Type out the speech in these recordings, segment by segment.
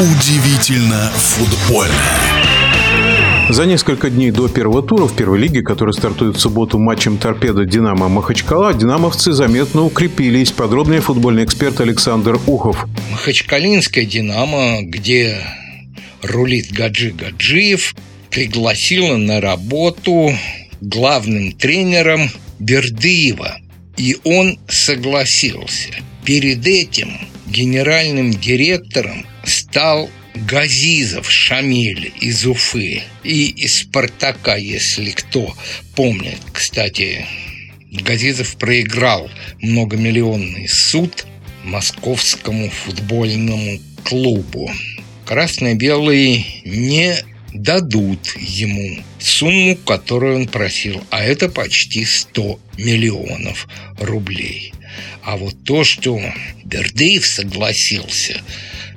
Удивительно футбольно. За несколько дней до первого тура в первой лиге, который стартует в субботу матчем «Торпеда» «Динамо» Махачкала, динамовцы заметно укрепились. Подробнее футбольный эксперт Александр Ухов. Махачкалинская «Динамо», где рулит Гаджи Гаджиев, пригласила на работу главным тренером Бердыева. И он согласился. Перед этим генеральным директором стал Газизов Шамиль из Уфы и из «Спартака», если кто помнит. Кстати, Газизов проиграл многомиллионный суд московскому футбольному клубу. Красно-белые не дадут ему сумму, которую он просил, а это почти 100 миллионов рублей. А вот то, что Бердыев согласился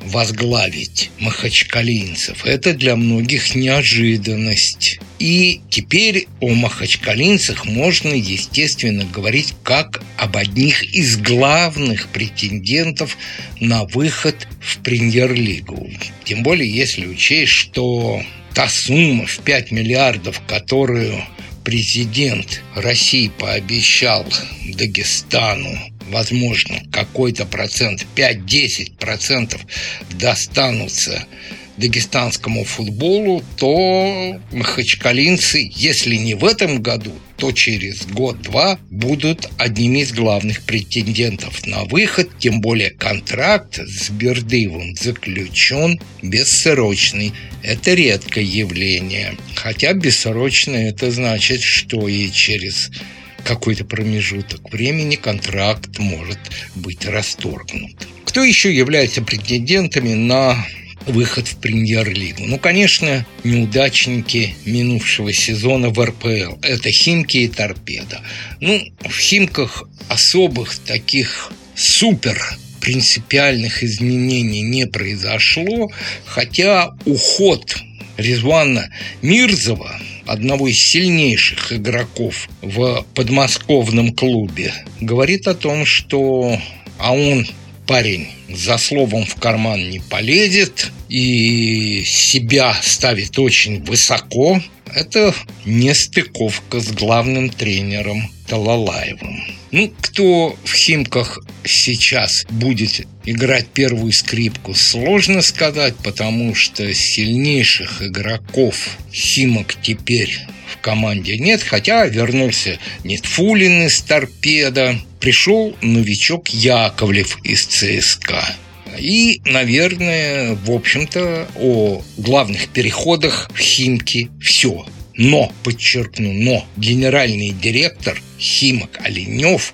возглавить махачкалинцев, это для многих неожиданность. И теперь о махачкалинцах можно, естественно, говорить как об одних из главных претендентов на выход в премьер-лигу. Тем более, если учесть, что та сумма в 5 миллиардов, которую президент России пообещал Дагестану, возможно, какой-то процент, 5-10 процентов достанутся дагестанскому футболу, то махачкалинцы, если не в этом году, то через год-два будут одними из главных претендентов на выход, тем более контракт с Бердыевым заключен бессрочный. Это редкое явление. Хотя бессрочное это значит, что и через какой-то промежуток времени контракт может быть расторгнут. Кто еще является претендентами на выход в премьер-лигу. Ну, конечно, неудачники минувшего сезона в РПЛ. Это Химки и Торпеда. Ну, в Химках особых таких супер принципиальных изменений не произошло, хотя уход Резвана Мирзова, одного из сильнейших игроков в подмосковном клубе, говорит о том, что а он парень за словом в карман не полезет и себя ставит очень высоко, это нестыковка с главным тренером Талалаевым. Ну, кто в Химках сейчас будет играть первую скрипку, сложно сказать, потому что сильнейших игроков Химок теперь в команде нет, хотя вернулся Нетфулин из торпеда, пришел новичок Яковлев из ЦСКА. И, наверное, в общем-то, о главных переходах в Химки все. Но, подчеркну, но генеральный директор Химок Оленев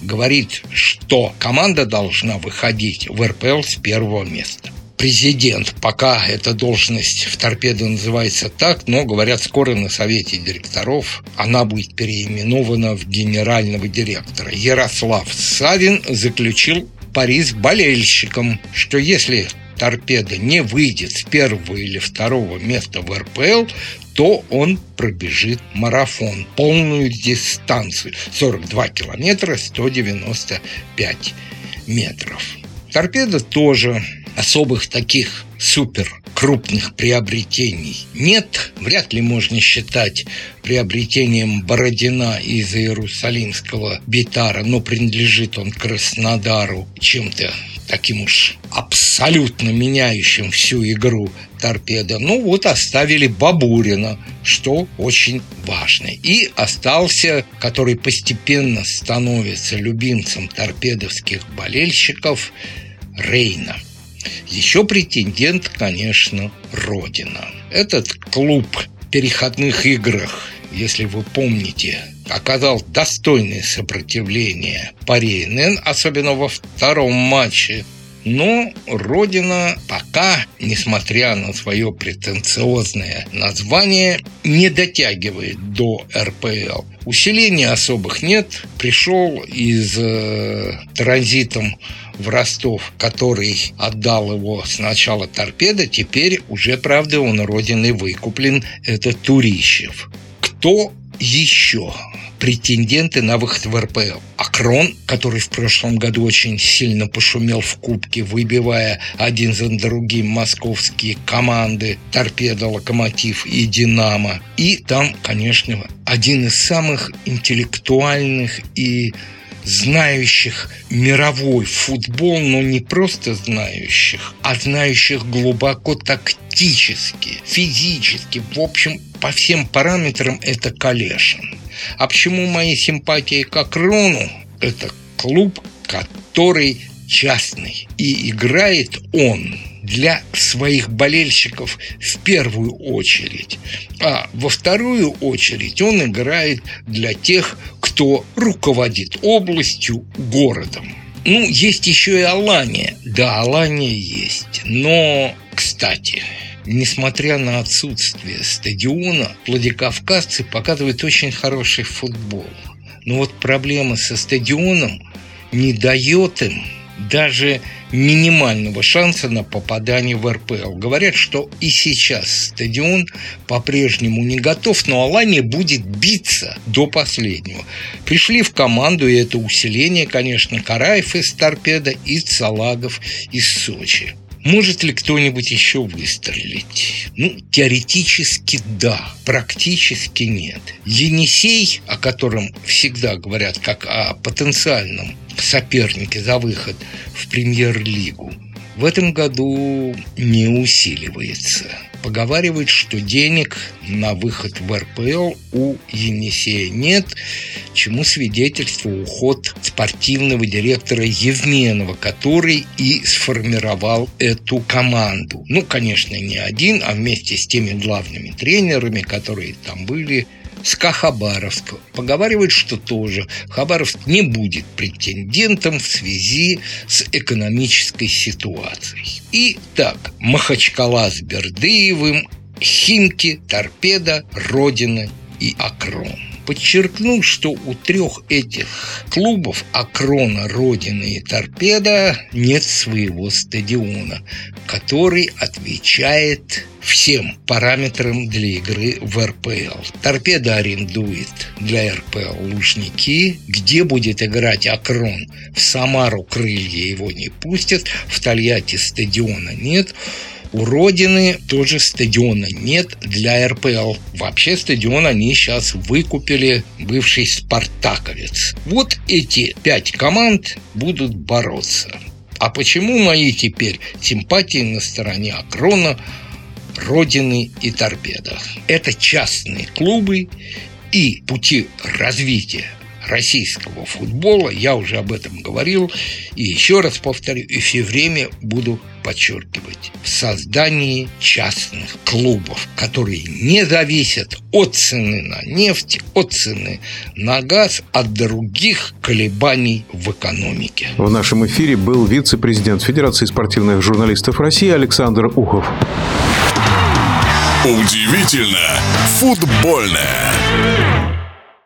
говорит, что команда должна выходить в РПЛ с первого места президент. Пока эта должность в торпедо называется так, но, говорят, скоро на совете директоров она будет переименована в генерального директора. Ярослав Савин заключил пари с болельщиком, что если торпеда не выйдет с первого или второго места в РПЛ, то он пробежит марафон, полную дистанцию 42 километра 195 метров. Торпеда тоже особых таких супер крупных приобретений нет. Вряд ли можно считать приобретением Бородина из Иерусалимского Битара, но принадлежит он Краснодару чем-то таким уж абсолютно меняющим всю игру торпеда. Ну вот оставили Бабурина, что очень важно. И остался, который постепенно становится любимцем торпедовских болельщиков, Рейна – еще претендент, конечно, Родина. Этот клуб в переходных играх, если вы помните, оказал достойное сопротивление паре НН, особенно во втором матче. Но Родина пока, несмотря на свое претенциозное название, не дотягивает до РПЛ. Усиления особых нет. Пришел из э, транзитом в Ростов, который отдал его сначала торпеда, теперь уже, правда, он родины выкуплен, это Турищев. Кто еще? претенденты на выход в РПЛ. Акрон, который в прошлом году очень сильно пошумел в Кубке, выбивая один за другим московские команды «Торпедо», «Локомотив» и «Динамо». И там, конечно, один из самых интеллектуальных и знающих мировой футбол, но не просто знающих, а знающих глубоко тактически, физически, в общем, по всем параметрам это Калешин. А почему мои симпатии к Акрону? Это клуб, который частный. И играет он для своих болельщиков в первую очередь. А во вторую очередь он играет для тех, кто руководит областью, городом. Ну, есть еще и Алания. Да, Алания есть. Но, кстати, несмотря на отсутствие стадиона, Владикавказцы показывают очень хороший футбол. Но вот проблема со стадионом не дает им даже минимального шанса на попадание в РПЛ. Говорят, что и сейчас стадион по-прежнему не готов, но Алания будет биться до последнего. Пришли в команду, и это усиление, конечно, Караев из Торпеда и Салагов из Сочи. Может ли кто-нибудь еще выстрелить? Ну, теоретически да, практически нет. Енисей, о котором всегда говорят как о потенциальном сопернике за выход в премьер-лигу, в этом году не усиливается. Поговаривают, что денег на выход в РПЛ у Енисея нет, чему свидетельство уход спортивного директора Евменова, который и сформировал эту команду. Ну, конечно, не один, а вместе с теми главными тренерами, которые там были, СКА Хабаровск. Поговаривают, что тоже Хабаровск не будет претендентом в связи с экономической ситуацией. И так, Махачкала с Бердыевым, Химки, Торпеда, Родина и Акрон подчеркнул, что у трех этих клубов Акрона, Родина и Торпеда нет своего стадиона, который отвечает всем параметрам для игры в РПЛ. Торпеда арендует для РПЛ Лужники, где будет играть Акрон. В Самару крылья его не пустят, в Тольятти стадиона нет. У Родины тоже стадиона нет для РПЛ. Вообще стадион они сейчас выкупили бывший «Спартаковец». Вот эти пять команд будут бороться. А почему мои теперь симпатии на стороне Акрона, Родины и Торпеда? Это частные клубы и пути развития российского футбола, я уже об этом говорил, и еще раз повторю, и все время буду подчеркивать, в создании частных клубов, которые не зависят от цены на нефть, от цены на газ, от других колебаний в экономике. В нашем эфире был вице-президент Федерации спортивных журналистов России Александр Ухов. Удивительно футбольное.